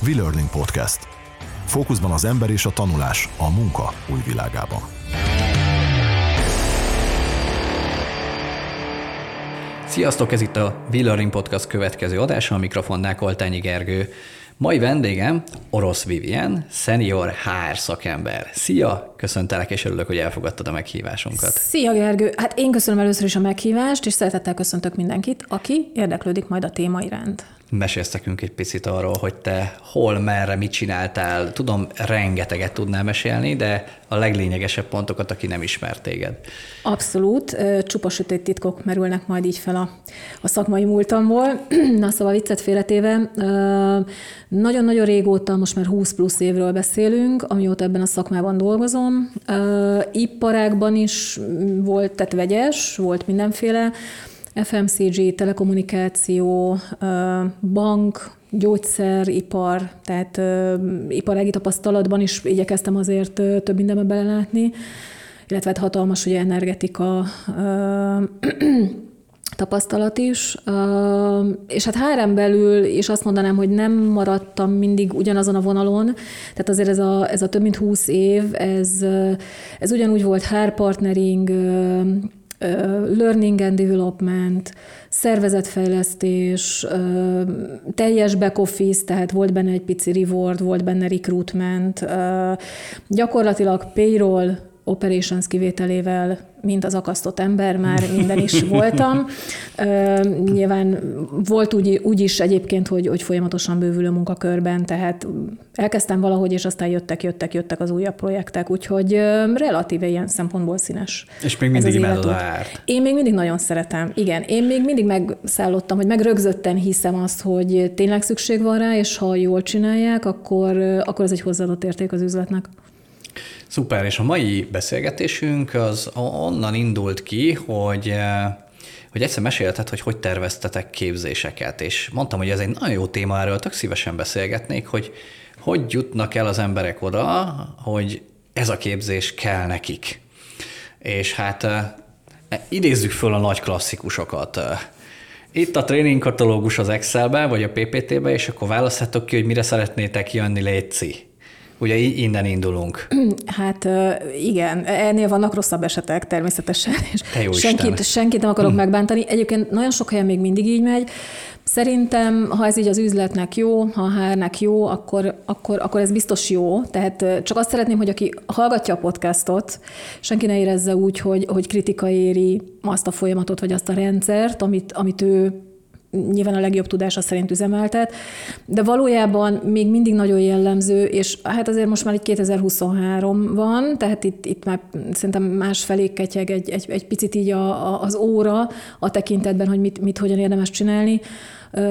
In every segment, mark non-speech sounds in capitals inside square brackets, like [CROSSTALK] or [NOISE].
V-Learning Podcast. Fókuszban az ember és a tanulás a munka új világában. Sziasztok, ez itt a V-Learning Podcast következő adása, a mikrofonnál Koltányi Gergő. Mai vendégem Orosz Vivien, senior HR szakember. Szia, köszöntelek és örülök, hogy elfogadtad a meghívásunkat. Szia Gergő, hát én köszönöm először is a meghívást, és szeretettel köszöntök mindenkit, aki érdeklődik majd a téma iránt. Mesélsz nekünk egy picit arról, hogy te hol, merre, mit csináltál. Tudom, rengeteget tudnál mesélni, de a leglényegesebb pontokat, aki nem ismert téged. Abszolút, csupa sötét titkok merülnek majd így fel a, a szakmai múltamból. [CLEARS THROAT] Na szóval viccet félretéve, nagyon-nagyon régóta, most már 20 plusz évről beszélünk, amióta ebben a szakmában dolgozom. Iparágban is volt, tehát vegyes, volt mindenféle, FMCG, telekommunikáció, bank, gyógyszeripar, tehát iparági tapasztalatban is igyekeztem azért több mindenbe belelátni, illetve hát hatalmas ugye energetika [CLEARS THROAT] tapasztalat is, és hát hárem belül is azt mondanám, hogy nem maradtam mindig ugyanazon a vonalon, tehát azért ez a, ez a több mint húsz év, ez, ez ugyanúgy volt HR partnering, learning and development, szervezetfejlesztés, teljes back office, tehát volt benne egy pici reward, volt benne recruitment, gyakorlatilag payroll, operations kivételével, mint az akasztott ember, már [LAUGHS] minden is voltam. Nyilván volt úgy, úgy is egyébként, hogy, hogy folyamatosan bővülő munkakörben, tehát elkezdtem valahogy, és aztán jöttek, jöttek, jöttek az újabb projektek, úgyhogy relatíve ilyen szempontból színes. És még mindig imádod a Én még mindig nagyon szeretem. Igen, én még mindig megszállottam, hogy megrögzötten hiszem azt, hogy tényleg szükség van rá, és ha jól csinálják, akkor, akkor ez egy hozzáadott érték az üzletnek. Szuper, és a mai beszélgetésünk az onnan indult ki, hogy eh, hogy egyszer mesélted, hogy hogy terveztetek képzéseket, és mondtam, hogy ez egy nagyon jó téma, erről tök szívesen beszélgetnék, hogy hogy jutnak el az emberek oda, hogy ez a képzés kell nekik. És hát eh, idézzük föl a nagy klasszikusokat. Itt a tréning katalógus az Excelbe, vagy a PPT-be, és akkor választhatok ki, hogy mire szeretnétek jönni, létszi. Ugye innen indulunk. [CLEARS THROAT] Hát igen, ennél vannak rosszabb esetek természetesen, és Te jó senkit, senkit nem akarok hmm. megbántani. Egyébként nagyon sok helyen még mindig így megy. Szerintem, ha ez így az üzletnek jó, ha a HR-nek jó, akkor, akkor, akkor ez biztos jó. Tehát csak azt szeretném, hogy aki hallgatja a podcastot, senki ne érezze úgy, hogy, hogy kritika éri azt a folyamatot, vagy azt a rendszert, amit, amit ő nyilván a legjobb tudása szerint üzemeltet, de valójában még mindig nagyon jellemző, és hát azért most már egy 2023 van, tehát itt, itt már szerintem másfelé ketyeg egy, egy, egy picit így a, a, az óra a tekintetben, hogy mit, mit hogyan érdemes csinálni.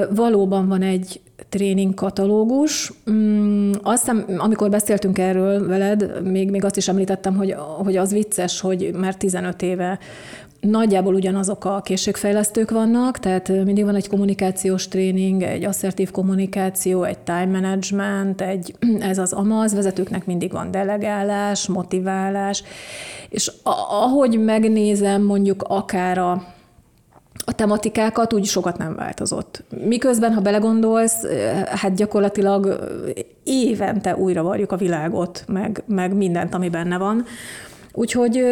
Valóban van egy tréning katalógus. Mm, aztán, amikor beszéltünk erről veled, még, még azt is említettem, hogy, hogy az vicces, hogy már 15 éve Nagyjából ugyanazok a készségfejlesztők vannak, tehát mindig van egy kommunikációs tréning, egy asszertív kommunikáció, egy time management, egy, [CLEARS THROAT] ez az AMAZ, vezetőknek mindig van delegálás, motiválás, és ahogy megnézem mondjuk akár a, a tematikákat úgy sokat nem változott. Miközben, ha belegondolsz, hát gyakorlatilag évente újra varjuk a világot, meg, meg mindent, ami benne van. Úgyhogy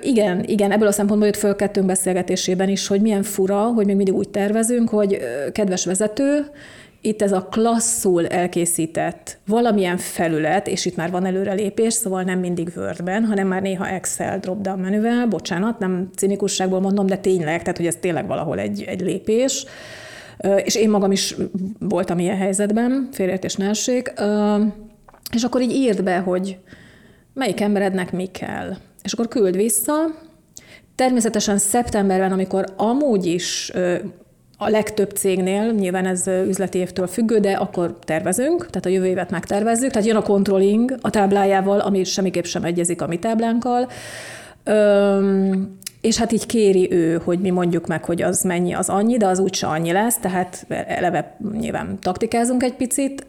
igen, igen, ebből a szempontból jött föl kettőnk beszélgetésében is, hogy milyen fura, hogy még mindig úgy tervezünk, hogy kedves vezető, itt ez a klasszul elkészített valamilyen felület, és itt már van előrelépés, szóval nem mindig Wordben, hanem már néha Excel drop-down menüvel, bocsánat, nem cinikusságból mondom, de tényleg, tehát hogy ez tényleg valahol egy, egy lépés. És én magam is voltam ilyen helyzetben, félreértés ne És akkor így írd be, hogy melyik emberednek mi kell és akkor küld vissza. Természetesen szeptemberben, amikor amúgy is a legtöbb cégnél, nyilván ez üzleti évtől függő, de akkor tervezünk, tehát a jövő évet megtervezzük, tehát jön a controlling a táblájával, ami semmiképp sem egyezik a mi táblánkkal. Öm, és hát így kéri ő, hogy mi mondjuk meg, hogy az mennyi, az annyi, de az úgyse annyi lesz, tehát eleve nyilván taktikázunk egy picit,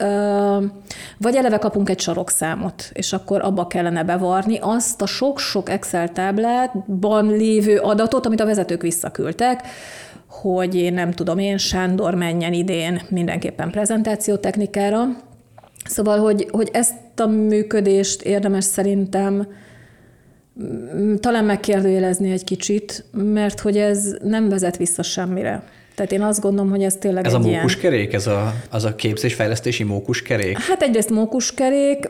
vagy eleve kapunk egy sarokszámot, és akkor abba kellene bevarni azt a sok-sok Excel táblátban lévő adatot, amit a vezetők visszaküldtek, hogy én nem tudom, én Sándor menjen idén mindenképpen prezentációtechnikára. Szóval, hogy, hogy ezt a működést érdemes szerintem talán megkérdőjelezni egy kicsit, mert hogy ez nem vezet vissza semmire. Tehát én azt gondolom, hogy ez tényleg Ez egy a ilyen... mókuskerék, ez a, az a képzésfejlesztési mókuskerék? Hát egyrészt mókuskerék,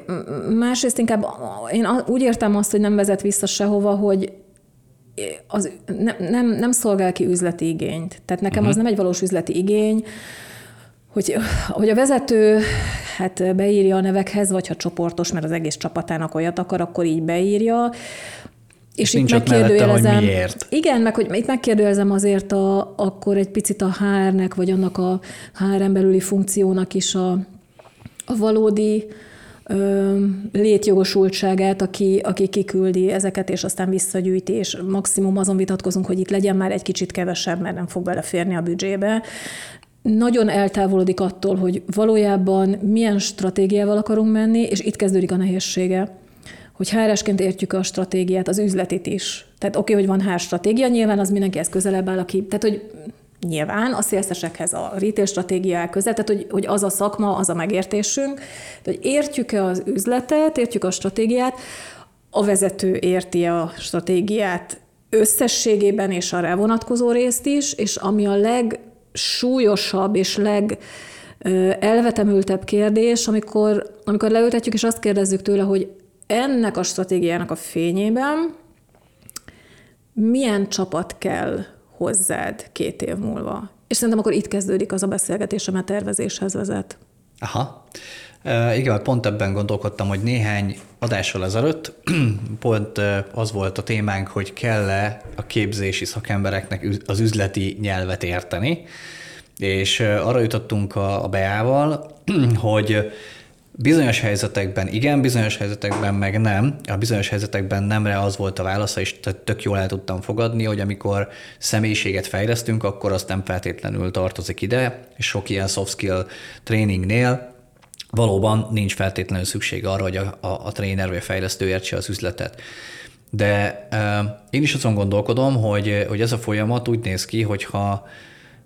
másrészt inkább én úgy értem azt, hogy nem vezet vissza sehova, hogy az nem, nem, nem szolgál ki üzleti igényt. Tehát nekem uh-huh. az nem egy valós üzleti igény, hogy, hogy a vezető hát beírja a nevekhez, vagy ha csoportos, mert az egész csapatának olyat akar, akkor így beírja. És, és itt megkérdőjelezem. Hogy miért. Igen, meg hogy itt megkérdőjelezem azért a, akkor egy picit a HR-nek, vagy annak a HR-en belüli funkciónak is a, a valódi ö, létjogosultságát, aki, aki kiküldi ezeket, és aztán visszagyűjti, és maximum azon vitatkozunk, hogy itt legyen már egy kicsit kevesebb, mert nem fog beleférni a büdzsébe nagyon eltávolodik attól, hogy valójában milyen stratégiával akarunk menni, és itt kezdődik a nehézsége hogy hr értjük a stratégiát, az üzletit is. Tehát oké, okay, hogy van HR stratégia, nyilván az mindenkihez közelebb áll, aki, tehát hogy nyilván a szélszesekhez a retail stratégia közel, tehát hogy, hogy az a szakma, az a megértésünk, hogy értjük-e az üzletet, értjük a stratégiát, a vezető érti a stratégiát összességében és a rá vonatkozó részt is, és ami a leg súlyosabb és leg elvetemültebb kérdés, amikor, amikor leültetjük, és azt kérdezzük tőle, hogy ennek a stratégiának a fényében milyen csapat kell hozzád két év múlva. És szerintem akkor itt kezdődik az a beszélgetés, amely tervezéshez vezet. Aha. Igen, pont ebben gondolkodtam, hogy néhány adással ezelőtt [CLEARS THROAT] pont az volt a témánk, hogy kell-e a képzési szakembereknek az üzleti nyelvet érteni, és arra jutottunk a, a Beával, [CLEARS THROAT] hogy Bizonyos helyzetekben igen, bizonyos helyzetekben meg nem. A bizonyos helyzetekben nemre az volt a válasza, és tök jól el tudtam fogadni, hogy amikor személyiséget fejlesztünk, akkor azt nem feltétlenül tartozik ide, és sok ilyen soft skill tréningnél valóban nincs feltétlenül szükség arra, hogy a, a, a tréner vagy a fejlesztő értse az üzletet. De uh, én is azon gondolkodom, hogy, hogy ez a folyamat úgy néz ki, hogyha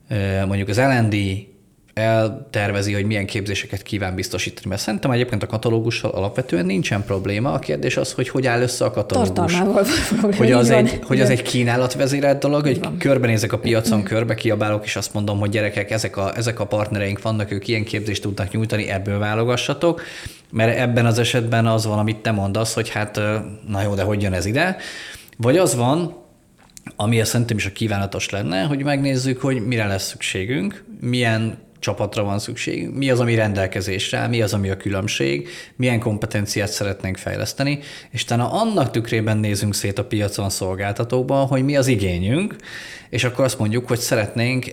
uh, mondjuk az LND eltervezi, hogy milyen képzéseket kíván biztosítani. Mert szerintem egyébként a katalógussal alapvetően nincsen probléma. A kérdés az, hogy hogy áll össze a katalógus. Tartalmával hogy az, egy, hogy az egy kínálatvezérelt dolog, hogy körbenézek a piacon, körbe kiabálok, és azt mondom, hogy gyerekek, ezek a, ezek a partnereink vannak, ők ilyen képzést tudnak nyújtani, ebből válogassatok. Mert ebben az esetben az van, amit te mondasz, hogy hát na jó, de hogy jön ez ide. Vagy az van, ami szerintem is a kívánatos lenne, hogy megnézzük, hogy mire lesz szükségünk, milyen csapatra van szükség, mi az, ami rendelkezésre mi az, ami a különbség, milyen kompetenciát szeretnénk fejleszteni, és utána annak tükrében nézünk szét a piacon szolgáltatóban, hogy mi az igényünk, és akkor azt mondjuk, hogy szeretnénk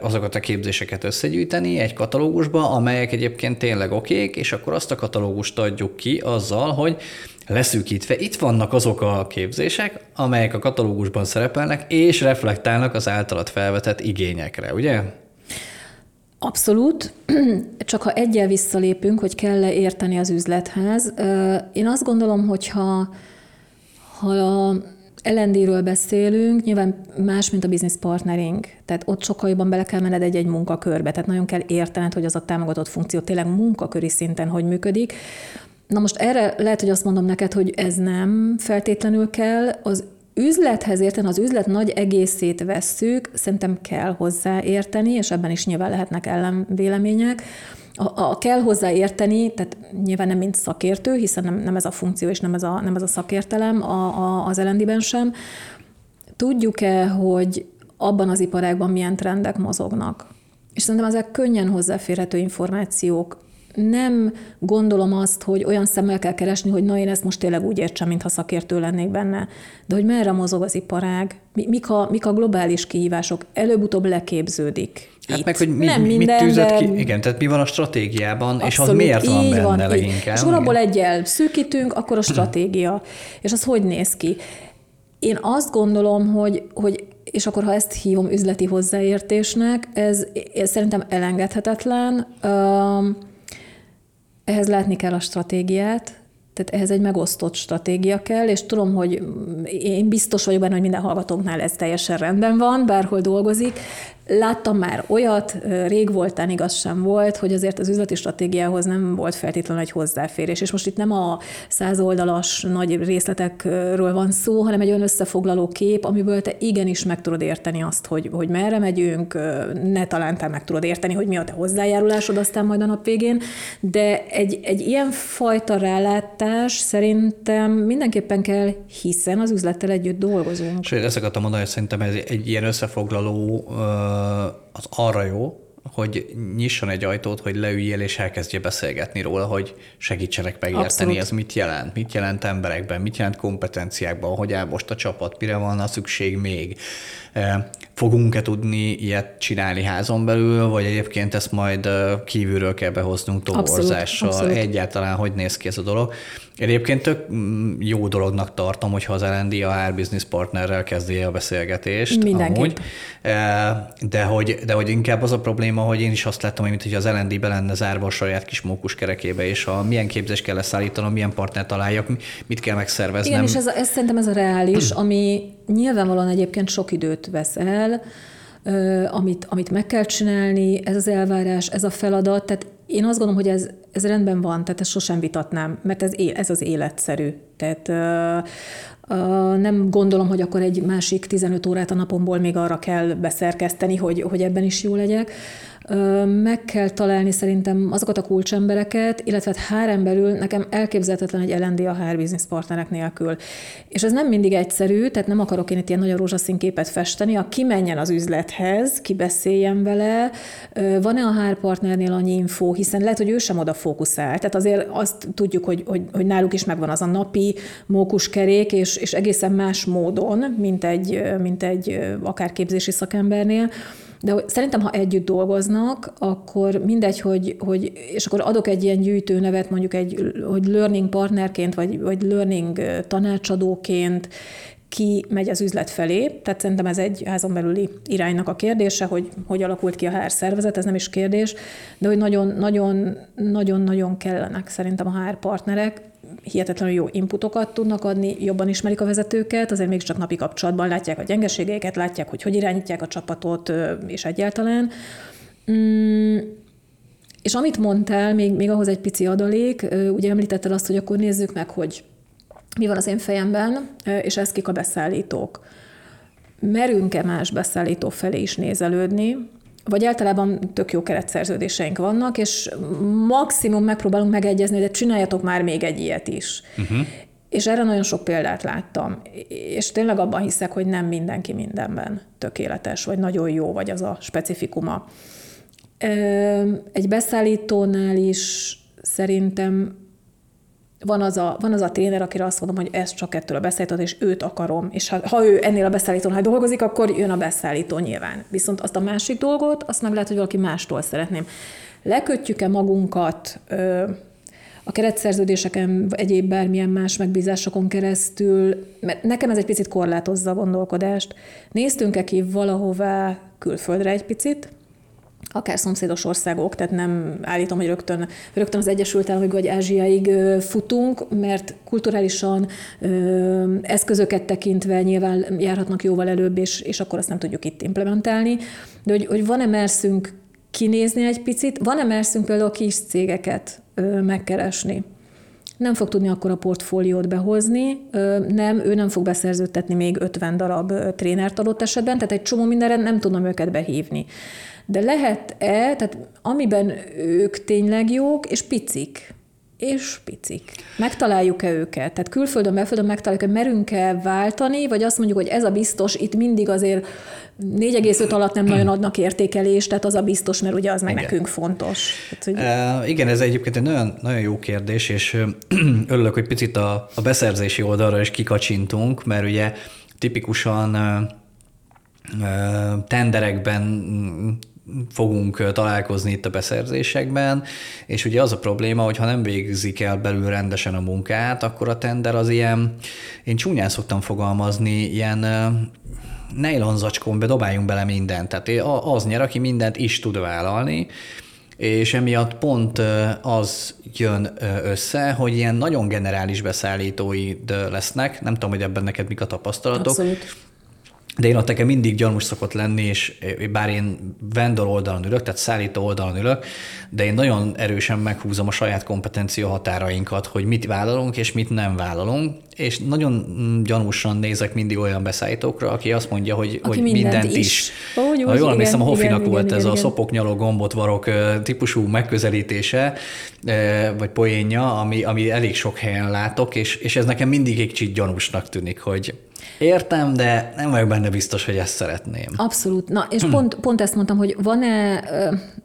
azokat a képzéseket összegyűjteni egy katalógusba, amelyek egyébként tényleg okék, és akkor azt a katalógust adjuk ki azzal, hogy leszűkítve itt vannak azok a képzések, amelyek a katalógusban szerepelnek, és reflektálnak az általad felvetett igényekre, ugye? Abszolút, [CLEARS THROAT] csak ha egyel visszalépünk, hogy kell-e érteni az üzlethez. Én azt gondolom, hogy ha, ha a LND-ről beszélünk, nyilván más, mint a business partnering. Tehát ott sokkal jobban bele kell menned egy-egy munkakörbe, tehát nagyon kell értened, hogy az a támogatott funkció tényleg munkaköri szinten hogy működik. Na most erre lehet, hogy azt mondom neked, hogy ez nem feltétlenül kell. Az üzlethez érteni, az üzlet nagy egészét vesszük, szerintem kell hozzá érteni, és ebben is nyilván lehetnek ellenvélemények. A, a kell hozzá érteni, tehát nyilván nem mint szakértő, hiszen nem, nem ez a funkció és nem ez a, nem ez a szakértelem a, a, az LND-ben sem. Tudjuk-e, hogy abban az iparágban milyen trendek mozognak? És szerintem ezek könnyen hozzáférhető információk nem gondolom azt, hogy olyan szemmel kell keresni, hogy na én ezt most tényleg úgy értsem, mintha szakértő lennék benne. De hogy merre mozog az iparág, mik a, mik a globális kihívások, előbb-utóbb leképződik. Hát itt. meg, hogy mi, nem minden, mit tűzött ki, igen, tehát mi van a stratégiában, Abszolút, és az miért van benne van, leginkább. És abból egyel szűkítünk, akkor a stratégia. [CLEARS THROAT] és az hogy néz ki? Én azt gondolom, hogy, hogy és akkor ha ezt hívom üzleti hozzáértésnek, ez, ez szerintem elengedhetetlen. Ehhez látni kell a stratégiát, tehát ehhez egy megosztott stratégia kell, és tudom, hogy én biztos vagyok benne, hogy minden hallgatóknál ez teljesen rendben van, bárhol dolgozik, Láttam már olyat, rég voltán igaz sem volt, hogy azért az üzleti stratégiához nem volt feltétlenül egy hozzáférés. És most itt nem a száz oldalas nagy részletekről van szó, hanem egy olyan összefoglaló kép, amiből te igenis meg tudod érteni azt, hogy, hogy merre megyünk, ne talán te meg tudod érteni, hogy mi a te hozzájárulásod aztán majd a nap végén, de egy, egy ilyen fajta rálátás szerintem mindenképpen kell, hiszen az üzlettel együtt dolgozunk. És ezt akartam mondani, hogy szerintem ez egy ilyen összefoglaló az arra jó, hogy nyisson egy ajtót, hogy leüljél és elkezdje beszélgetni róla, hogy segítsenek megérteni, Abszolút. ez mit jelent, mit jelent emberekben, mit jelent kompetenciákban, hogy áll most a csapat, mire van a szükség még. Fogunk-e tudni ilyet csinálni házon belül, vagy egyébként ezt majd kívülről kell behoznunk toborzással? Egyáltalán hogy néz ki ez a dolog? Egyébként tök mm, jó dolognak tartom, hogyha az LND a HR Business Partnerrel kezdi a beszélgetést. Mindenképp. Amúgy. De hogy, de hogy inkább az a probléma, hogy én is azt láttam, hogy mint hogy az LND be lenne zárva a saját kis mókus kerekébe, és a milyen képzést kell leszállítanom, milyen partner találjak, mit kell megszerveznem. Igen, és ez, ez szerintem ez a reális, [CLEARS THROAT] ami nyilvánvalóan egyébként sok időt vesz el, amit, amit meg kell csinálni, ez az elvárás, ez a feladat, tehát én azt gondolom, hogy ez, ez rendben van, tehát ezt sosem vitatnám, mert ez, ez az életszerű. Tehát nem gondolom, hogy akkor egy másik 15 órát a napomból még arra kell beszerkeszteni, hogy, hogy ebben is jó legyek meg kell találni szerintem azokat a kulcsembereket, illetve hát három belül nekem elképzelhetetlen egy LND a HR business partnerek nélkül. És ez nem mindig egyszerű, tehát nem akarok én itt ilyen nagyon rózsaszín képet festeni, a ki menjen az üzlethez, ki beszéljen vele, van-e a HR partnernél annyi info, hiszen lehet, hogy ő sem oda fókuszál. Tehát azért azt tudjuk, hogy, hogy, hogy náluk is megvan az a napi mókuskerék, és, és egészen más módon, mint egy, mint egy akár képzési szakembernél. De szerintem, ha együtt dolgoznak, akkor mindegy, hogy, hogy és akkor adok egy ilyen gyűjtőnevet, mondjuk egy, hogy learning partnerként, vagy, vagy learning tanácsadóként, ki megy az üzlet felé. Tehát szerintem ez egy házon belüli iránynak a kérdése, hogy hogy alakult ki a HR szervezet, ez nem is kérdés, de hogy nagyon-nagyon kellenek szerintem a HR partnerek, hihetetlenül jó inputokat tudnak adni, jobban ismerik a vezetőket, azért mégiscsak napi kapcsolatban látják a gyengeségeiket, látják, hogy hogy irányítják a csapatot, és egyáltalán. Mm, és amit mondtál, még, még ahhoz egy pici adalék, ugye említetted azt, hogy akkor nézzük meg, hogy mi van az én fejemben, és ez kik a beszállítók. Merünk-e más beszállító felé is nézelődni, vagy általában tök jó keretszerződéseink vannak, és maximum megpróbálunk megegyezni, hogy csináljatok már még egy ilyet is. Uh-huh. És erre nagyon sok példát láttam. És tényleg abban hiszek, hogy nem mindenki mindenben tökéletes, vagy nagyon jó, vagy az a specifikuma. Egy beszállítónál is szerintem van az, a, van az a tréner, akire azt mondom, hogy ez csak ettől a beszállítót, és őt akarom. És ha, ha ő ennél a beszállítónál dolgozik, akkor jön a beszállító nyilván. Viszont azt a másik dolgot, azt meg lehet, hogy valaki mástól szeretném. Lekötjük-e magunkat ö, a keretszerződéseken, egyéb bármilyen más megbízásokon keresztül, mert nekem ez egy picit korlátozza a gondolkodást. Néztünk-e ki valahová külföldre egy picit, akár szomszédos országok, tehát nem állítom, hogy rögtön, rögtön az Egyesült Államok vagy Ázsiaig futunk, mert kulturálisan eszközöket tekintve nyilván járhatnak jóval előbb, és, és akkor azt nem tudjuk itt implementálni. De hogy, hogy van-e merszünk kinézni egy picit, van-e merszünk például kis cégeket megkeresni? nem fog tudni akkor a portfóliót behozni, nem, ő nem fog beszerződtetni még 50 darab trénert adott esetben, tehát egy csomó mindenre nem tudom őket behívni. De lehet-e, tehát amiben ők tényleg jók, és picik, és picik. Megtaláljuk-e őket? Tehát külföldön, belföldön megtaláljuk, hogy merünk-e váltani, vagy azt mondjuk, hogy ez a biztos, itt mindig azért 4,5 alatt nem nagyon adnak értékelést, tehát az a biztos, mert ugye az meg igen. nekünk fontos. Hát, hogy... e, igen, ez egyébként egy nagyon, nagyon jó kérdés, és [CLEARS THROAT] örülök, hogy picit a, a beszerzési oldalra is kikacsintunk, mert ugye tipikusan tenderekben fogunk találkozni itt a beszerzésekben, és ugye az a probléma, hogy ha nem végzik el belül rendesen a munkát, akkor a tender az ilyen, én csúnyán szoktam fogalmazni, ilyen nylon zacskónbe dobáljunk bele mindent. Tehát az nyer, aki mindent is tud vállalni, és emiatt pont az jön össze, hogy ilyen nagyon generális beszállítói lesznek, nem tudom, hogy ebben neked mik a tapasztalatok, Abszolút de én ott nekem mindig gyanús szokott lenni, és bár én vendor oldalon ülök, tehát szállító oldalon ülök, de én nagyon erősen meghúzom a saját kompetencia határainkat, hogy mit vállalunk és mit nem vállalunk, és nagyon gyanúsan nézek mindig olyan beszállítókra, aki azt mondja, hogy, aki hogy mindent, mindent is. is. Ó, ha jól emlékszem, a Hofinak igen, volt igen, ez igen, a szopoknyaló gombot varok típusú megközelítése, vagy poénja, ami, ami elég sok helyen látok, és, és ez nekem mindig egy kicsit gyanúsnak tűnik, hogy Értem, de nem vagyok benne biztos, hogy ezt szeretném. Abszolút. Na, és hm. pont, pont ezt mondtam, hogy van-e,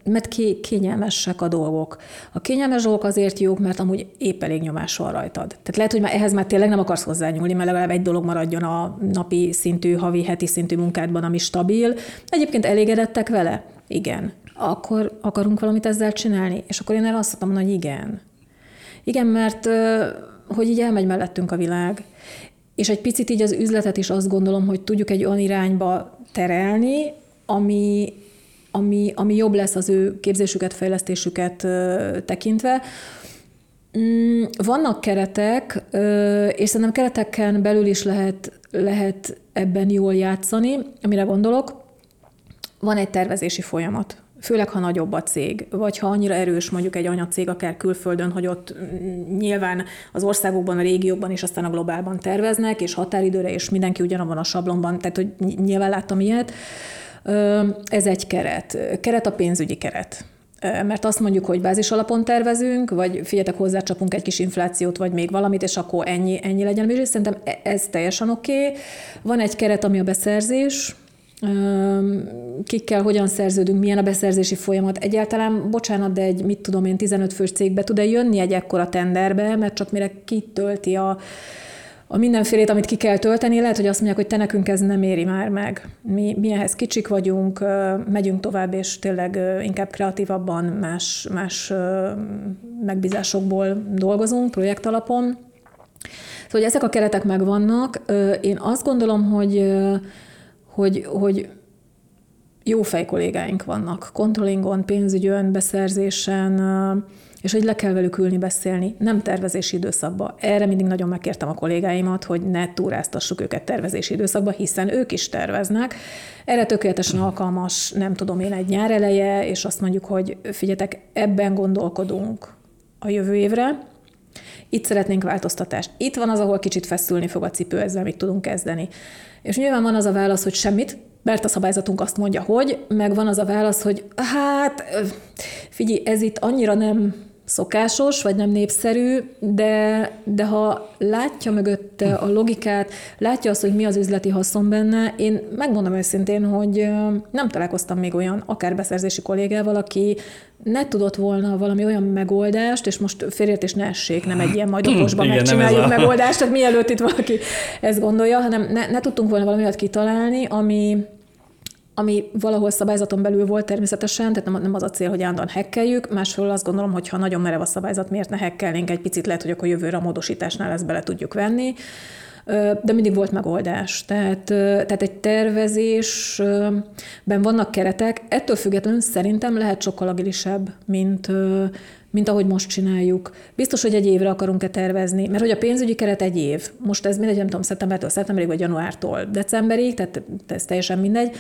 mert kényelmesek a dolgok. A kényelmes dolgok azért jók, mert amúgy épp elég nyomás van rajtad. Tehát lehet, hogy már ehhez már tényleg nem akarsz hozzányúlni, mert legalább egy dolog maradjon a napi szintű, havi, heti szintű munkádban, ami stabil. Egyébként elégedettek vele? Igen. Akkor akarunk valamit ezzel csinálni? És akkor én erre azt mondtam, hogy igen. Igen, mert hogy így elmegy mellettünk a világ. És egy picit így az üzletet is azt gondolom, hogy tudjuk egy olyan irányba terelni, ami, ami, ami jobb lesz az ő képzésüket, fejlesztésüket tekintve. Mm, vannak keretek, és szerintem kereteken belül is lehet, lehet ebben jól játszani, amire gondolok. Van egy tervezési folyamat főleg ha nagyobb a cég, vagy ha annyira erős mondjuk egy anyacég akár külföldön, hogy ott nyilván az országokban, a régiókban és aztán a globálban terveznek, és határidőre, és mindenki ugyanabban a sablonban, tehát hogy nyilván láttam ilyet. Ez egy keret. Keret a pénzügyi keret mert azt mondjuk, hogy bázis alapon tervezünk, vagy figyeljetek, hozzácsapunk egy kis inflációt, vagy még valamit, és akkor ennyi, ennyi legyen. És szerintem e, ez teljesen oké. Okay. Van egy keret, ami a beszerzés, kikkel hogyan szerződünk, milyen a beszerzési folyamat. Egyáltalán, bocsánat, de egy, mit tudom én, 15 fős cégbe tud-e jönni egy ekkora tenderbe, mert csak mire kitölti a, a mindenfélét, amit ki kell tölteni, lehet, hogy azt mondják, hogy te nekünk ez nem éri már meg. Mi, mi ehhez kicsik vagyunk, megyünk tovább, és tényleg inkább kreatívabban más, más megbízásokból dolgozunk projekt alapon. Szóval, hogy ezek a keretek megvannak. Én azt gondolom, hogy hogy, hogy jó fej kollégáink vannak, controllingon, pénzügyön, beszerzésen, és hogy le kell velük ülni, beszélni, nem tervezési időszakba. Erre mindig nagyon megkértem a kollégáimat, hogy ne túráztassuk őket tervezési időszakba, hiszen ők is terveznek. Erre tökéletesen alkalmas, nem tudom én, egy nyár eleje, és azt mondjuk, hogy figyeljetek, ebben gondolkodunk a jövő évre, itt szeretnénk változtatást. Itt van az, ahol kicsit feszülni fog a cipő, ezzel mit tudunk kezdeni. És nyilván van az a válasz, hogy semmit, mert a szabályzatunk azt mondja, hogy, meg van az a válasz, hogy hát figyelj, ez itt annyira nem szokásos, vagy nem népszerű, de, de ha látja mögötte a logikát, látja azt, hogy mi az üzleti haszon benne, én megmondom őszintén, hogy nem találkoztam még olyan akár beszerzési kollégával, aki ne tudott volna valami olyan megoldást, és most félreértés ne essék, nem egy ilyen majd okosban megcsináljuk a... megoldást, tehát mielőtt itt valaki ezt gondolja, hanem ne, ne tudtunk volna valami olyat kitalálni, ami, ami valahol szabályzaton belül volt természetesen, tehát nem, nem az a cél, hogy állandóan hekkeljük, másfelől azt gondolom, hogy ha nagyon merev a szabályzat, miért ne hekkelnénk egy picit, lehet, hogy akkor jövőre a módosításnál ezt bele tudjuk venni de mindig volt megoldás. Tehát, tehát egy tervezésben vannak keretek, ettől függetlenül szerintem lehet sokkal agilisebb, mint, mint ahogy most csináljuk. Biztos, hogy egy évre akarunk-e tervezni, mert hogy a pénzügyi keret egy év. Most ez mindegy, nem tudom, szeptembertől szeptemberig, vagy januártól decemberig, tehát ez teljesen mindegy.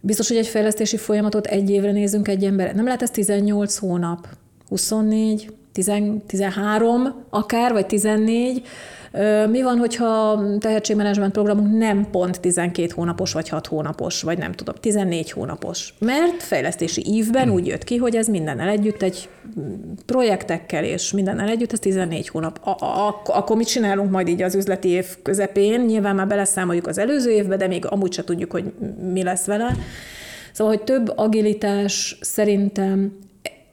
Biztos, hogy egy fejlesztési folyamatot egy évre nézünk egy ember. Nem lehet ez 18 hónap, 24, 10, 13 akár, vagy 14, mi van, hogyha tehetségmenedzsment programunk nem pont 12 hónapos, vagy 6 hónapos, vagy nem tudom, 14 hónapos? Mert fejlesztési évben hmm. úgy jött ki, hogy ez mindennel együtt egy projektekkel és mindennel együtt, ez 14 hónap. Akkor mit csinálunk majd így az üzleti év közepén? Nyilván már beleszámoljuk az előző évbe, de még amúgy se tudjuk, hogy mi lesz vele. Szóval, hogy több agilitás szerintem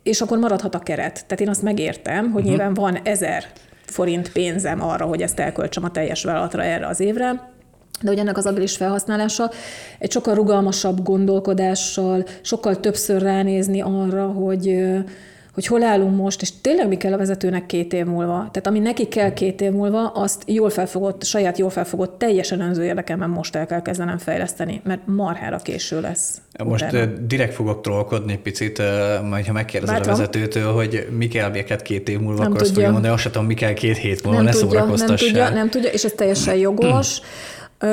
és akkor maradhat a keret. Tehát én azt megértem, hogy uh-huh. nyilván van ezer forint pénzem arra, hogy ezt elköltsem a teljes vállalatra erre az évre, de hogy ennek az agilis felhasználása egy sokkal rugalmasabb gondolkodással, sokkal többször ránézni arra, hogy hogy hol állunk most, és tényleg mi kell a vezetőnek két év múlva. Tehát ami neki kell két év múlva, azt jól felfogott, saját jól felfogott, teljesen önző érdekemben most el kell kezdenem fejleszteni, mert marhára késő lesz. Most utána. direkt fogok trollkodni picit, majd ha megkérdezed Bátran. a vezetőtől, hogy mi kell neked két év múlva, nem akkor tudja. azt fogja mondani, azt tudom, mi kell két hét múlva, nem ne tudja, Nem tudja, nem tudja, és ez teljesen [CLEARS THROAT] jogos. Ö,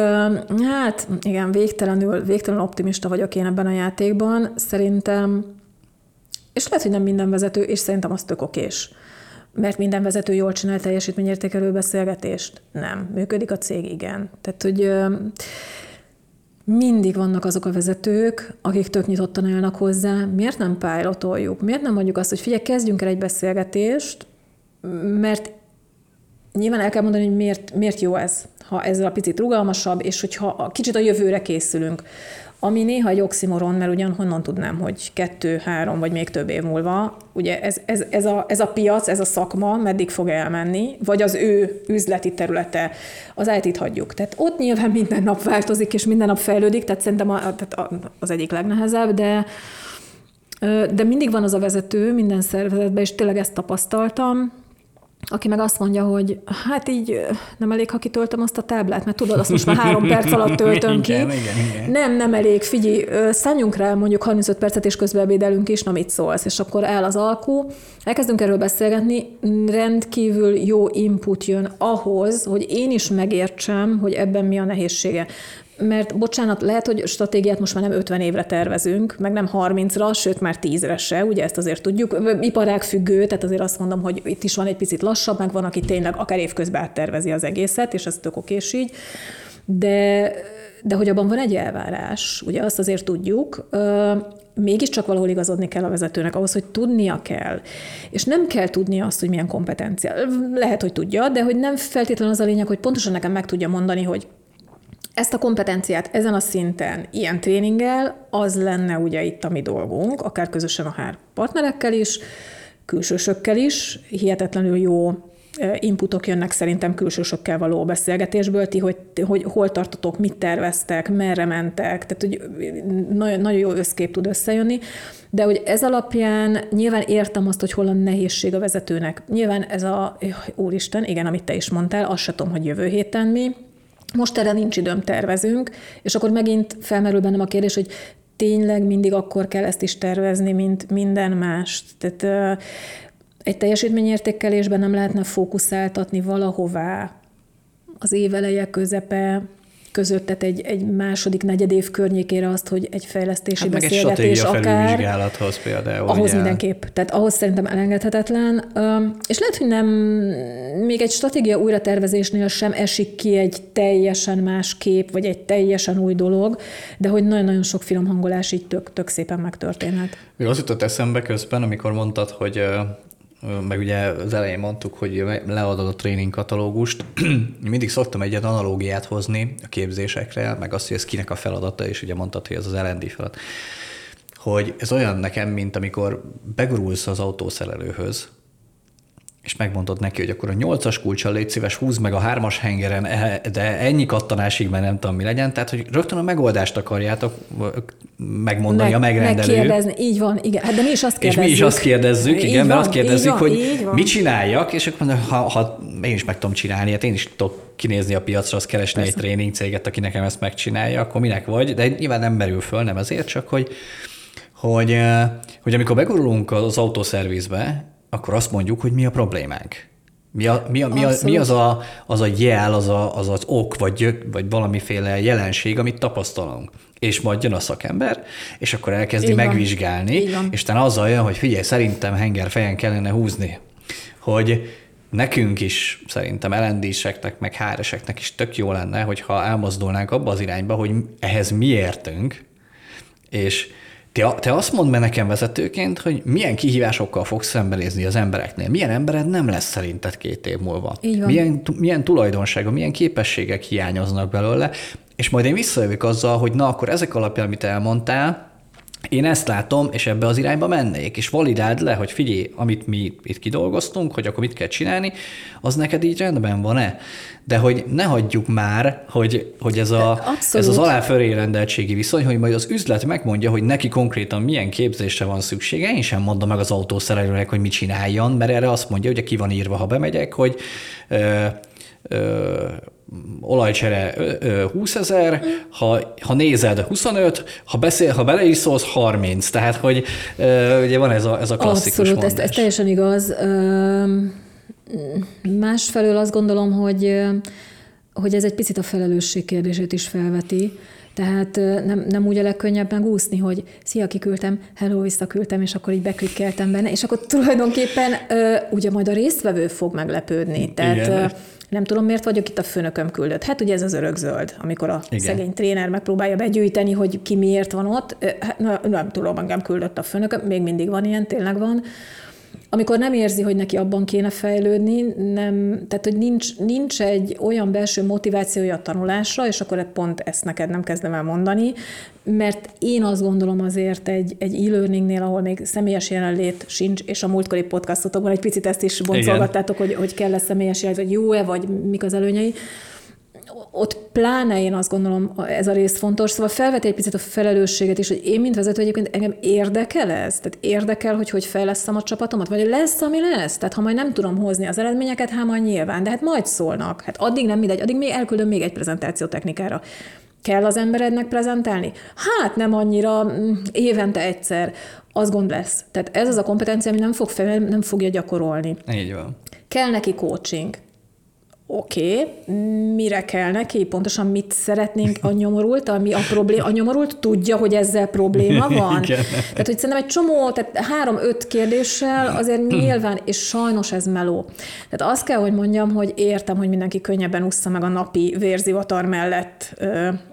hát igen, végtelenül, végtelenül optimista vagyok én ebben a játékban. Szerintem és lehet, hogy nem minden vezető, és szerintem az tök okés. Mert minden vezető jól csinál teljesítményértékelő beszélgetést? Nem. Működik a cég? Igen. Tehát, hogy mindig vannak azok a vezetők, akik tök nyitottan állnak hozzá. Miért nem pilotoljuk? Miért nem mondjuk azt, hogy figyelj, kezdjünk el egy beszélgetést, mert nyilván el kell mondani, hogy miért, miért jó ez, ha ezzel a picit rugalmasabb, és hogyha kicsit a jövőre készülünk. Ami néha egy oximoron, mert ugyan honnan tudnám, hogy kettő, három vagy még több év múlva, ugye ez, ez, ez, a, ez a piac, ez a szakma meddig fog elmenni, vagy az ő üzleti területe, az IT-t hagyjuk. Tehát ott nyilván minden nap változik, és minden nap fejlődik, tehát szerintem a, tehát az egyik legnehezebb, de de mindig van az a vezető minden szervezetben, és tényleg ezt tapasztaltam, aki meg azt mondja, hogy hát így nem elég, ha kitöltöm azt a táblát, mert tudod, azt most már három perc alatt [LAUGHS] töltöm ki. Igen, igen, igen. Nem, nem elég, figyelj, szálljunk rá mondjuk 35 percet, és közben ebédelünk is, na mit szólsz, és akkor áll az alkú, elkezdünk erről beszélgetni, rendkívül jó input jön ahhoz, hogy én is megértsem, hogy ebben mi a nehézsége mert bocsánat, lehet, hogy stratégiát most már nem 50 évre tervezünk, meg nem 30-ra, sőt már 10-re se, ugye ezt azért tudjuk. Iparág függő, tehát azért azt mondom, hogy itt is van egy picit lassabb, meg van, aki tényleg akár évközben áttervezi az egészet, és ez tök okés így. De, de hogy abban van egy elvárás, ugye azt azért tudjuk, mégiscsak valahol igazodni kell a vezetőnek, ahhoz, hogy tudnia kell. És nem kell tudnia azt, hogy milyen kompetencia. Lehet, hogy tudja, de hogy nem feltétlenül az a lényeg, hogy pontosan nekem meg tudja mondani, hogy ezt a kompetenciát ezen a szinten, ilyen tréninggel, az lenne ugye itt a mi dolgunk, akár közösen a hár partnerekkel is, külsősökkel is, hihetetlenül jó inputok jönnek szerintem külsősökkel való beszélgetésből, ti, hogy, hogy hol tartotok, mit terveztek, merre mentek, tehát hogy nagyon, nagyon jó összkép tud összejönni, de hogy ez alapján nyilván értem azt, hogy hol a nehézség a vezetőnek. Nyilván ez a, úristen, igen, amit te is mondtál, azt sem tudom, hogy jövő héten mi, most erre nincs időm, tervezünk, és akkor megint felmerül bennem a kérdés, hogy tényleg mindig akkor kell ezt is tervezni, mint minden más. Tehát egy teljesítményértékelésben nem lehetne fókuszáltatni valahová az év eleje, közepe, között, tehát egy, egy második, negyedév környékére azt, hogy egy fejlesztési hát beszélgetés egy akár. például. Ahhoz ugye. mindenképp. Tehát ahhoz szerintem elengedhetetlen. És lehet, hogy nem, még egy stratégia újratervezésnél sem esik ki egy teljesen más kép, vagy egy teljesen új dolog, de hogy nagyon-nagyon sok finom hangolás így tök, tök szépen megtörténhet. Még az jutott eszembe közben, amikor mondtad, hogy meg ugye az elején mondtuk, hogy leadod a tréning katalógust. [CLEARS THROAT] Mindig szoktam egy ilyen analógiát hozni a képzésekre, meg azt, hogy ez kinek a feladata, és ugye mondtad, hogy ez az L&D feladat. Hogy ez olyan nekem, mint amikor begurulsz az autószerelőhöz, és megmondod neki, hogy akkor a nyolcas kulcsal légy szíves, húz meg a hármas hengeren, e, de ennyi kattanásig, mert nem tudom, mi legyen. Tehát, hogy rögtön a megoldást akarjátok megmondani meg, a megrendelő. Megkérdezni, így van, igen. Hát de mi is azt kérdezzük. És mi is azt kérdezzük, igen, van, mert azt kérdezzük, van, hogy mit csináljak, és akkor mondom, ha, ha én is meg tudom csinálni, hát én is tudok kinézni a piacra, azt keresni Persze. egy tréning céget, aki nekem ezt megcsinálja, akkor minek vagy, de nyilván nem merül föl, nem ezért, csak hogy, hogy, eh, hogy amikor begurulunk az autószervizbe, akkor azt mondjuk, hogy mi a problémánk. Mi, a, mi, a, mi, a, mi az, a, az a jel, az, a, az az ok, vagy, vagy valamiféle jelenség, amit tapasztalunk. És majd jön a szakember, és akkor elkezdi Így megvizsgálni, van. és utána azzal jön, hogy figyelj, szerintem henger fejen kellene húzni. Hogy nekünk is, szerintem elendéseknek, meg háreseknek is tök jó lenne, hogyha elmozdulnánk abba az irányba, hogy ehhez mi értünk, és te, te azt mondd meg nekem vezetőként, hogy milyen kihívásokkal fogsz szembenézni az embereknél. Milyen embered nem lesz szerinted két év múlva. Milyen, milyen tulajdonsága, milyen képességek hiányoznak belőle, és majd én visszajövök azzal, hogy na akkor ezek alapján, amit elmondtál, én ezt látom, és ebbe az irányba mennék, és validáld le, hogy figyelj, amit mi itt kidolgoztunk, hogy akkor mit kell csinálni, az neked így rendben van-e? De hogy ne hagyjuk már, hogy, hogy ez, a, ez az aláfölé rendeltségi viszony, hogy majd az üzlet megmondja, hogy neki konkrétan milyen képzésre van szüksége. Én sem mondom meg az autószerelőnek, hogy mit csináljon, mert erre azt mondja, hogy ki van írva, ha bemegyek, hogy ö, ö, olajcsere 20 ezer, ha, ha nézed 25, ha, beszél, ha beleiszolsz 30, tehát hogy ugye van ez a, ez a klasszikus Abszolút, ez, ez teljesen igaz. Másfelől azt gondolom, hogy, hogy ez egy picit a felelősség kérdését is felveti. Tehát nem, nem úgy a legkönnyebb megúszni, hogy szia, kiküldtem, hello, visszaküldtem, és akkor így beklikkeltem benne, és akkor tulajdonképpen ugye majd a résztvevő fog meglepődni. Tehát Igen nem tudom, miért vagyok itt a főnököm küldött. Hát ugye ez az örökzöld, amikor a Igen. szegény tréner megpróbálja begyűjteni, hogy ki miért van ott. Hát, nem, nem tudom, engem küldött a főnököm, még mindig van ilyen, tényleg van amikor nem érzi, hogy neki abban kéne fejlődni, nem, tehát hogy nincs, nincs egy olyan belső motivációja a tanulásra, és akkor pont ezt neked nem kezdem el mondani, mert én azt gondolom azért egy, egy e-learningnél, ahol még személyes jelenlét sincs, és a múltkori podcastotokban egy picit ezt is boncolgattátok, hogy, hogy kell-e személyes jelenlét, vagy jó-e, vagy mik az előnyei, ott pláne én azt gondolom, ez a rész fontos, szóval felvet egy picit a felelősséget is, hogy én, mint vezető egyébként engem érdekel ez? Tehát érdekel, hogy hogy fejlesztem a csapatomat? Vagy lesz, ami lesz? Tehát ha majd nem tudom hozni az eredményeket, hát majd nyilván, de hát majd szólnak. Hát addig nem mindegy, addig még elküldöm még egy prezentáció technikára. Kell az emberednek prezentálni? Hát nem annyira, mm, évente egyszer. Az gond lesz. Tehát ez az a kompetencia, ami nem, fog fel, nem fogja gyakorolni. Így van. Kell neki coaching oké, okay, mire kell neki, pontosan mit szeretnénk a nyomorult, ami a probléma, a nyomorult tudja, hogy ezzel probléma [LAUGHS] van. Igen. Tehát, hogy szerintem egy csomó, tehát három-öt kérdéssel azért nyilván, és sajnos ez meló. Tehát azt kell, hogy mondjam, hogy értem, hogy mindenki könnyebben ússza meg a napi vérzivatar mellett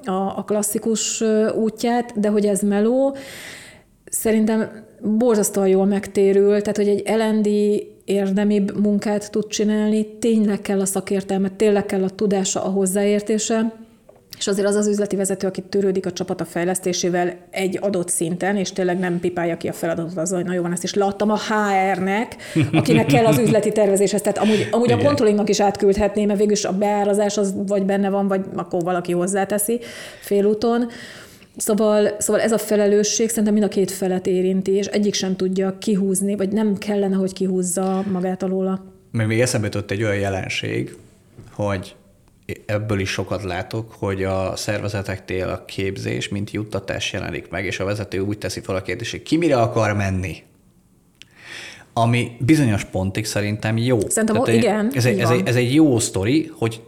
a, klasszikus útját, de hogy ez meló, szerintem borzasztóan jól megtérül, tehát hogy egy elendi érdemibb munkát tud csinálni, tényleg kell a szakértelme, tényleg kell a tudása, a hozzáértése, és azért az az üzleti vezető, aki törődik a csapata fejlesztésével egy adott szinten, és tényleg nem pipálja ki a feladatot az, hogy na jó van, ezt is leadtam a HR-nek, akinek kell az üzleti tervezéshez. Tehát amúgy, amúgy a controllingnak is átküldhetném, mert végülis a beárazás az vagy benne van, vagy akkor valaki hozzáteszi félúton. Szóval, szóval ez a felelősség szerintem mind a két felet érinti, és egyik sem tudja kihúzni, vagy nem kellene, hogy kihúzza magát alóla. Még, még eszembe jutott egy olyan jelenség, hogy ebből is sokat látok, hogy a szervezeteknél a képzés, mint juttatás jelenik meg, és a vezető úgy teszi fel a kérdést, hogy ki mire akar menni. Ami bizonyos pontig szerintem jó. Szerintem Tehát, igen. Ez egy, ez, egy, ez egy jó sztori, hogy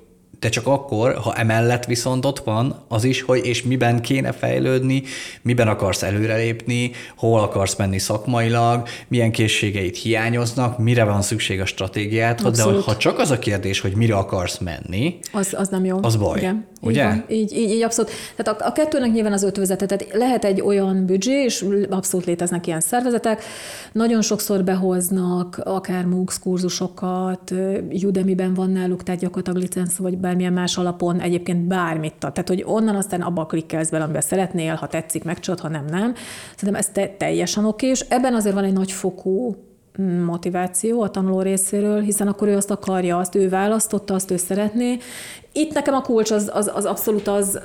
de csak akkor, ha emellett viszont ott van az is, hogy és miben kéne fejlődni, miben akarsz előrelépni, hol akarsz menni szakmailag, milyen készségeit hiányoznak, mire van szükség a stratégiát, de ha csak az a kérdés, hogy mire akarsz menni, az, az nem jó. Az baj. Igen. Ugye? Így, így, így, így abszolút. Tehát a, a kettőnek nyilván az ötvözete. Tehát lehet egy olyan büdzsé, és abszolút léteznek ilyen szervezetek, nagyon sokszor behoznak akár MOOCs kurzusokat, Udemy-ben van náluk, tehát gyakorlatilag licensz, vagy bármilyen más alapon egyébként bármit. Tehát, hogy onnan aztán abba klikkelsz bele, amiben szeretnél, ha tetszik, megcsod, ha nem, nem. Szerintem ez te, teljesen oké, és ebben azért van egy nagy fokú motiváció a tanuló részéről, hiszen akkor ő azt akarja, azt ő választotta, azt ő szeretné. Itt nekem a kulcs az, az, az abszolút az,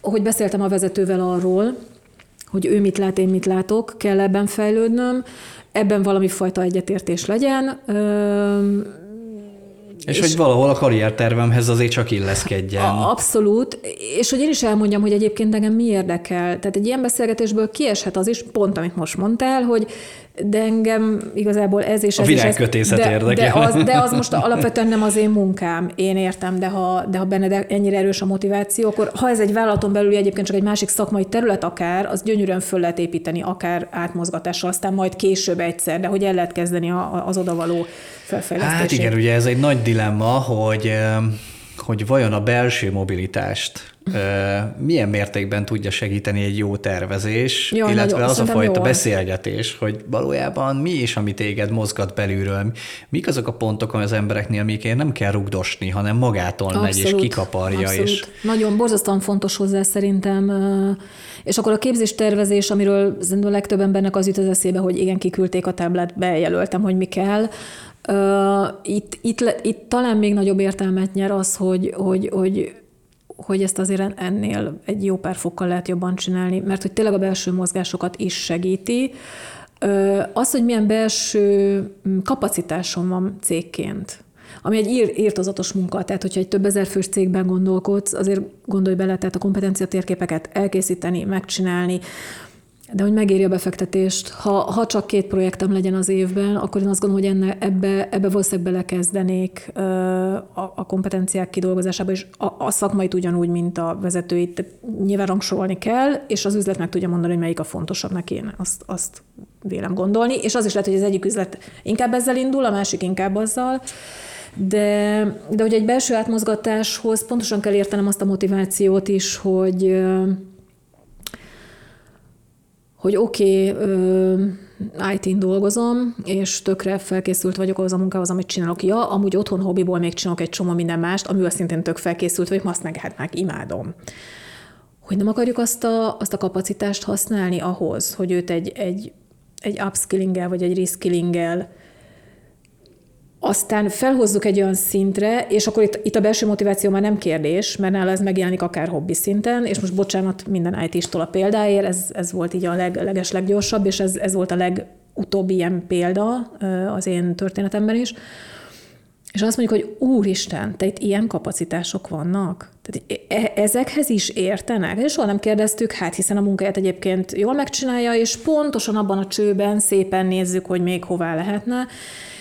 hogy beszéltem a vezetővel arról, hogy ő mit lát, én mit látok, kell ebben fejlődnöm, ebben valami fajta egyetértés legyen. És, és hogy valahol a karriertervemhez azért csak illeszkedjen. Abszolút, és hogy én is elmondjam, hogy egyébként engem mi érdekel. Tehát egy ilyen beszélgetésből kieshet az is, pont amit most mondtál, hogy de engem igazából ez és ez a virágkötészet de, érdekel. De az, de az most alapvetően nem az én munkám, én értem, de ha, de ha benned ennyire erős a motiváció, akkor ha ez egy vállalaton belül egyébként csak egy másik szakmai terület akár, az gyönyörűen föl lehet építeni, akár átmozgatással, aztán majd később egyszer, de hogy el lehet kezdeni az odavaló felfejlesztését. Hát igen, ugye ez egy nagy dilemma, hogy hogy vajon a belső mobilitást milyen mértékben tudja segíteni egy jó tervezés, Jó, illetve nagyon, az a fajta jól. beszélgetés, hogy valójában mi is, ami téged mozgat belülről, mik azok a pontok az embereknél, amikért nem kell rugdosni, hanem magától megy és kikaparja. abszolút. És Nagyon borzasztóan fontos hozzá szerintem. És akkor a képzéstervezés, amiről szerintem a legtöbb embernek az jut az eszébe, hogy igen, kiküldték a táblát, bejelöltem, hogy mi kell. Itt, itt, itt talán még nagyobb értelmet nyer az, hogy, hogy, hogy hogy ezt azért ennél egy jó pár fokkal lehet jobban csinálni, mert hogy tényleg a belső mozgásokat is segíti. Az, hogy milyen belső mm, kapacitásom van cégként, ami egy ír, írtozatos munka, tehát hogyha egy több ezer fős cégben gondolkodsz, azért gondolj bele, tehát a kompetencia térképeket elkészíteni, megcsinálni, de hogy megéri a befektetést, ha, ha csak két projektem legyen az évben, akkor én azt gondolom, hogy enne, ebbe, ebbe valószínűleg belekezdenék a, a kompetenciák kidolgozásába, és a, a szakmait ugyanúgy, mint a vezetőit. Tehát Nyilván rangsorolni kell, és az üzlet meg tudja mondani, hogy melyik a fontosabb neki, én azt, azt vélem gondolni, és az is lehet, hogy az egyik üzlet inkább ezzel indul, a másik inkább azzal, de, de hogy egy belső átmozgatáshoz pontosan kell értenem azt a motivációt is, hogy hogy oké, okay, IT-n dolgozom, és tökre felkészült vagyok ahhoz a munkához, amit csinálok. Ja, amúgy otthon hobbiból még csinálok egy csomó minden mást, amivel szintén tök felkészült vagyok, azt meg hát meg imádom. Hogy nem akarjuk azt a, azt a kapacitást használni ahhoz, hogy őt egy, egy, egy upskillinggel vagy egy reskillinggel aztán felhozzuk egy olyan szintre, és akkor itt, itt a belső motiváció már nem kérdés, mert nála ez megjelenik akár hobbi szinten, és most bocsánat minden IT-stól a példáért, ez, ez volt így a leg, leges leggyorsabb, és ez, ez volt a legutóbbi ilyen példa az én történetemben is. És azt mondjuk, hogy úristen, te itt ilyen kapacitások vannak? Tehát e- ezekhez is értenek? És soha nem kérdeztük, hát hiszen a munkáját egyébként jól megcsinálja, és pontosan abban a csőben szépen nézzük, hogy még hová lehetne.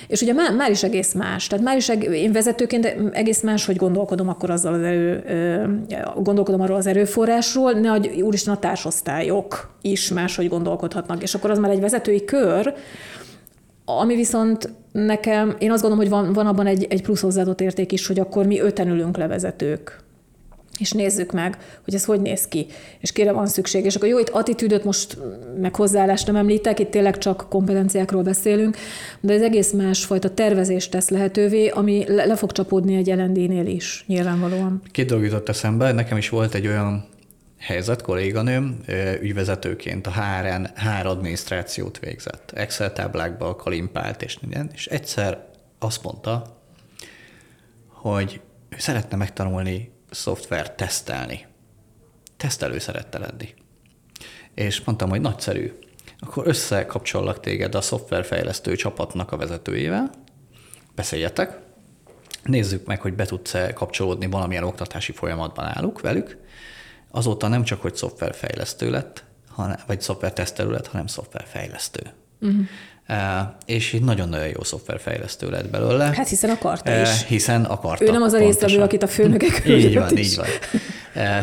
És ugye már, már is egész más. Tehát már is eg- én vezetőként egész más, hogy gondolkodom akkor azzal az erő, gondolkodom arról az erőforrásról, ne hogy úristen a társosztályok is máshogy gondolkodhatnak. És akkor az már egy vezetői kör, ami viszont nekem, én azt gondolom, hogy van, van abban egy, egy plusz hozzáadott érték is, hogy akkor mi öten ülünk le vezetők és nézzük meg, hogy ez hogy néz ki, és kire van szükség. És akkor jó, itt attitűdöt most meg hozzáállást nem említek, itt tényleg csak kompetenciákról beszélünk, de ez egész másfajta tervezést tesz lehetővé, ami le, le fog csapódni egy LND-nél is, nyilvánvalóan. Két dolog jutott eszembe, nekem is volt egy olyan helyzet, kolléganőm, ügyvezetőként a HRN HR adminisztrációt végzett. Excel táblákba kalimpált és minden, és egyszer azt mondta, hogy ő szeretne megtanulni szoftvert tesztelni. Tesztelő szerette lenni. És mondtam, hogy nagyszerű. Akkor összekapcsollak téged a szoftverfejlesztő csapatnak a vezetőjével, beszéljetek, nézzük meg, hogy be tudsz-e kapcsolódni valamilyen oktatási folyamatban álluk velük. Azóta nem csak, hogy szoftverfejlesztő lett, hanem, vagy szoftvertesztelő lett, hanem szoftverfejlesztő. Uh-huh. Uh, és egy nagyon-nagyon jó szoftverfejlesztő lett belőle. Hát hiszen akarta is. Hiszen akarta. Ő nem az a résztvevő, akit a főnökek [LAUGHS] Így van, is. így van.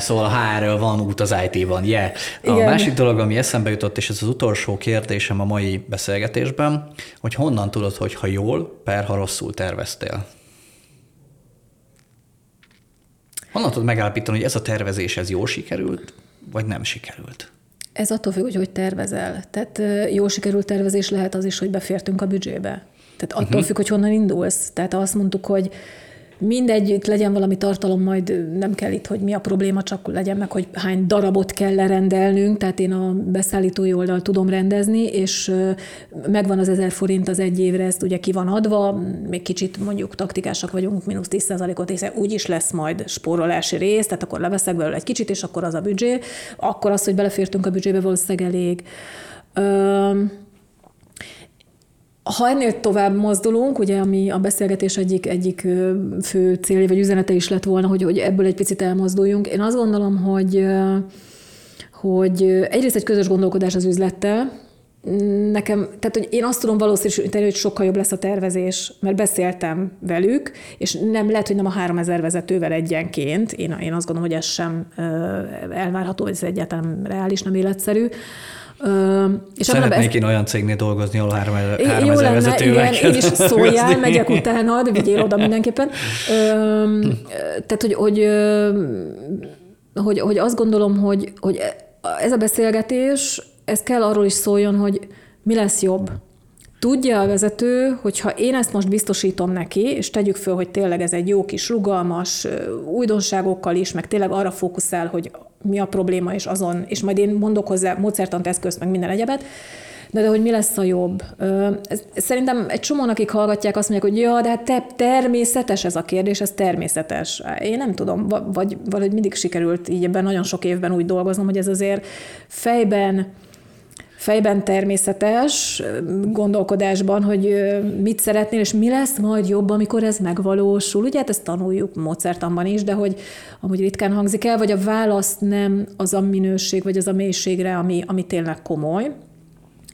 Szóval a HR van út az IT-ban, yeah. A Igen. másik dolog, ami eszembe jutott, és ez az utolsó kérdésem a mai beszélgetésben, hogy honnan tudod, hogy ha jól, per ha rosszul terveztél? Honnan tudod megállapítani, hogy ez a tervezés ez jól sikerült, vagy nem sikerült? Ez attól függ, hogy hogy tervezel. Tehát jó sikerült tervezés lehet az is, hogy befértünk a büdzsébe. Tehát attól uh-huh. függ, hogy honnan indulsz. Tehát azt mondtuk, hogy mindegy, itt legyen valami tartalom, majd ö, nem kell itt, hogy mi a probléma, csak legyen meg, hogy hány darabot kell lerendelnünk, tehát én a beszállítói oldal tudom rendezni, és ö, megvan az ezer forint az egy évre, ezt ugye ki van adva, még kicsit mondjuk taktikásak vagyunk, mínusz 10%-ot, hiszen úgy is lesz majd spórolási rész, tehát akkor leveszek belőle egy kicsit, és akkor az a büdzsé, akkor az, hogy belefértünk a büdzsébe, valószínűleg elég. Öm, ha ennél tovább mozdulunk, ugye, ami a beszélgetés egyik, egyik fő célja vagy üzenete is lett volna, hogy, hogy ebből egy picit elmozduljunk. Én azt gondolom, hogy, hogy egyrészt egy közös gondolkodás az üzlettel, Nekem, tehát hogy én azt tudom valószínűsíteni, hogy sokkal jobb lesz a tervezés, mert beszéltem velük, és nem lehet, hogy nem a 3000 vezetővel egyenként. Én, én azt gondolom, hogy ez sem elvárható, vagy ez egyáltalán reális, nem életszerű. És Szeretnék én olyan cégnél dolgozni, ahol 3000 jó 3000 lenne, vezetővel igen, én is szóljál, megyek [LAUGHS] utána, de vigyél oda mindenképpen. Tehát, hogy, hogy hogy, hogy azt gondolom, hogy, hogy ez a beszélgetés, ez kell arról is szóljon, hogy mi lesz jobb. Tudja a vezető, hogy ha én ezt most biztosítom neki, és tegyük föl, hogy tényleg ez egy jó kis rugalmas, újdonságokkal is, meg tényleg arra fókuszál, hogy mi a probléma, és azon, és majd én mondok hozzá módszertant, eszközt, meg minden egyebet, de, de hogy mi lesz a jobb? Szerintem egy csomóan, akik hallgatják, azt mondják, hogy ja, de hát te, természetes ez a kérdés, ez természetes. Én nem tudom, vagy valahogy mindig sikerült így ebben nagyon sok évben úgy dolgoznom, hogy ez azért fejben, fejben természetes gondolkodásban, hogy mit szeretnél, és mi lesz majd jobb, amikor ez megvalósul. Ugye hát ezt tanuljuk módszertanban is, de hogy amúgy ritkán hangzik el, vagy a válasz nem az a minőség, vagy az a mélységre, ami, ami tényleg komoly.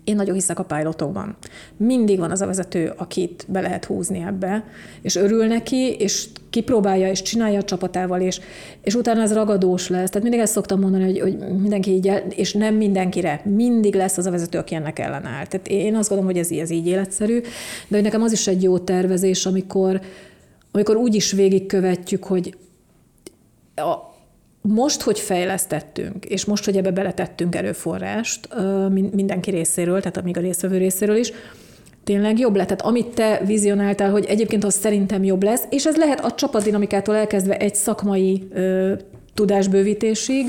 Én nagyon hiszek a pilotokban. Mindig van az a vezető, akit be lehet húzni ebbe, és örül neki, és kipróbálja, és csinálja a csapatával, és, és utána ez ragadós lesz. Tehát mindig ezt szoktam mondani, hogy, hogy mindenki így, el, és nem mindenkire. Mindig lesz az a vezető, aki ennek ellenáll. Tehát én azt gondolom, hogy ez, ez így életszerű, de hogy nekem az is egy jó tervezés, amikor, amikor úgy is végigkövetjük, hogy a, most, hogy fejlesztettünk, és most, hogy ebbe beletettünk erőforrást mindenki részéről, tehát amíg a részvevő részéről is, tényleg jobb lett. Tehát amit te vizionáltál, hogy egyébként az szerintem jobb lesz, és ez lehet a csapatdinamikától elkezdve egy szakmai ö, tudásbővítésig,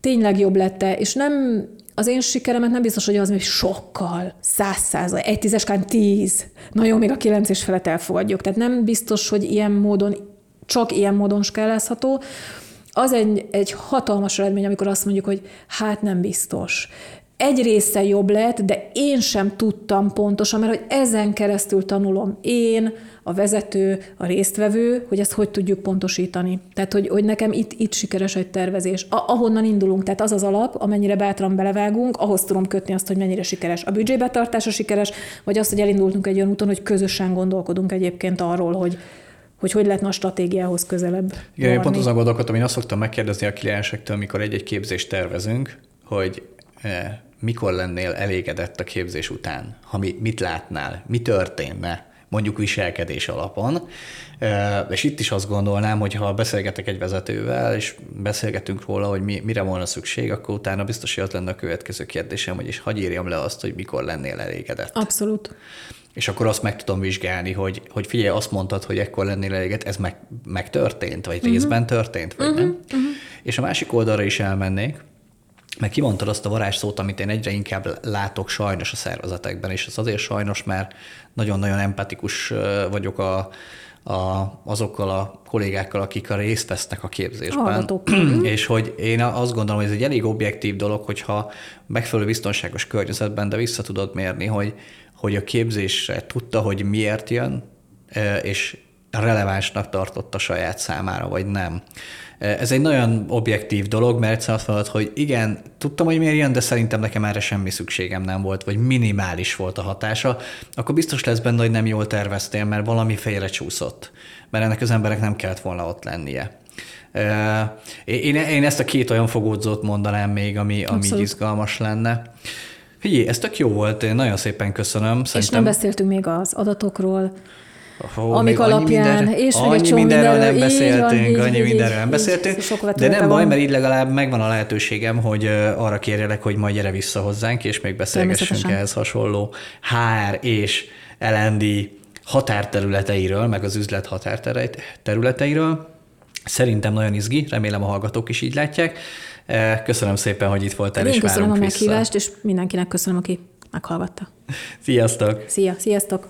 tényleg jobb lett és nem az én sikeremet nem biztos, hogy az, hogy sokkal, száz százalék, egy tízeskán tíz, na jó, még a kilenc és felett elfogadjuk. Tehát nem biztos, hogy ilyen módon, csak ilyen módon skálázható, az egy, egy hatalmas eredmény, amikor azt mondjuk, hogy hát nem biztos. Egy része jobb lett, de én sem tudtam pontosan, mert hogy ezen keresztül tanulom én, a vezető, a résztvevő, hogy ezt hogy tudjuk pontosítani. Tehát, hogy, hogy nekem itt, itt sikeres egy tervezés. A, ahonnan indulunk, tehát az az alap, amennyire bátran belevágunk, ahhoz tudom kötni azt, hogy mennyire sikeres. A büdzsébetartása sikeres, vagy azt, hogy elindultunk egy olyan úton, hogy közösen gondolkodunk egyébként arról, hogy, hogy hogy lehetne a stratégiához közelebb. Igen, én pont azon gondolkodtam, én azt szoktam megkérdezni a kliensektől, mikor egy-egy képzést tervezünk, hogy eh, mikor lennél elégedett a képzés után, ha mi, mit látnál, mi történne, mondjuk viselkedés alapon. Eh, és itt is azt gondolnám, hogy ha beszélgetek egy vezetővel, és beszélgetünk róla, hogy mi, mire volna szükség, akkor utána biztos, hogy ott lenne a következő kérdésem, hogy is hagyj írjam le azt, hogy mikor lennél elégedett. Abszolút és akkor azt meg tudom vizsgálni, hogy, hogy figyelj, azt mondtad, hogy ekkor lennél eléget, ez meg, megtörtént, vagy uh-huh. részben történt, vagy uh-huh. nem. Uh-huh. És a másik oldalra is elmennék, meg kimondtad azt a varázsszót, amit én egyre inkább látok sajnos a szervezetekben, és ez azért sajnos, mert nagyon-nagyon empatikus vagyok a, a, azokkal a kollégákkal, akik a részt vesznek a képzésben. és hogy én azt gondolom, hogy ez egy elég objektív dolog, hogyha megfelelő biztonságos környezetben, de vissza tudod mérni, hogy hogy a képzésre tudta, hogy miért jön, és relevánsnak tartotta saját számára, vagy nem. Ez egy nagyon objektív dolog, mert egyszer azt mondod, hogy igen, tudtam, hogy miért jön, de szerintem nekem erre semmi szükségem nem volt, vagy minimális volt a hatása, akkor biztos lesz benne, hogy nem jól terveztél, mert valami félrecsúszott, mert ennek az emberek nem kellett volna ott lennie. Én, én ezt a két olyan fogódzót mondanám még, ami, ami izgalmas lenne. Figyelj, ez tök jó volt, én nagyon szépen köszönöm. Szerintem... És nem beszéltünk még az adatokról, Oh, amik alapján, minden, és annyi egy mindenről nem beszéltünk, így, annyi így, mindenről nem így, beszéltünk, de nem baj, mert így legalább megvan a lehetőségem, hogy arra kérjelek, hogy majd gyere vissza hozzánk, és még beszélgessünk ehhez hasonló HR és LND határterületeiről, meg az üzlet határterületeiről. Szerintem nagyon izgi, remélem a hallgatók is így látják. Eh, köszönöm szépen, hogy itt voltál, Én és köszönöm a meghívást, vissza. és mindenkinek köszönöm, aki meghallgatta. Sziasztok! Szia, sziasztok!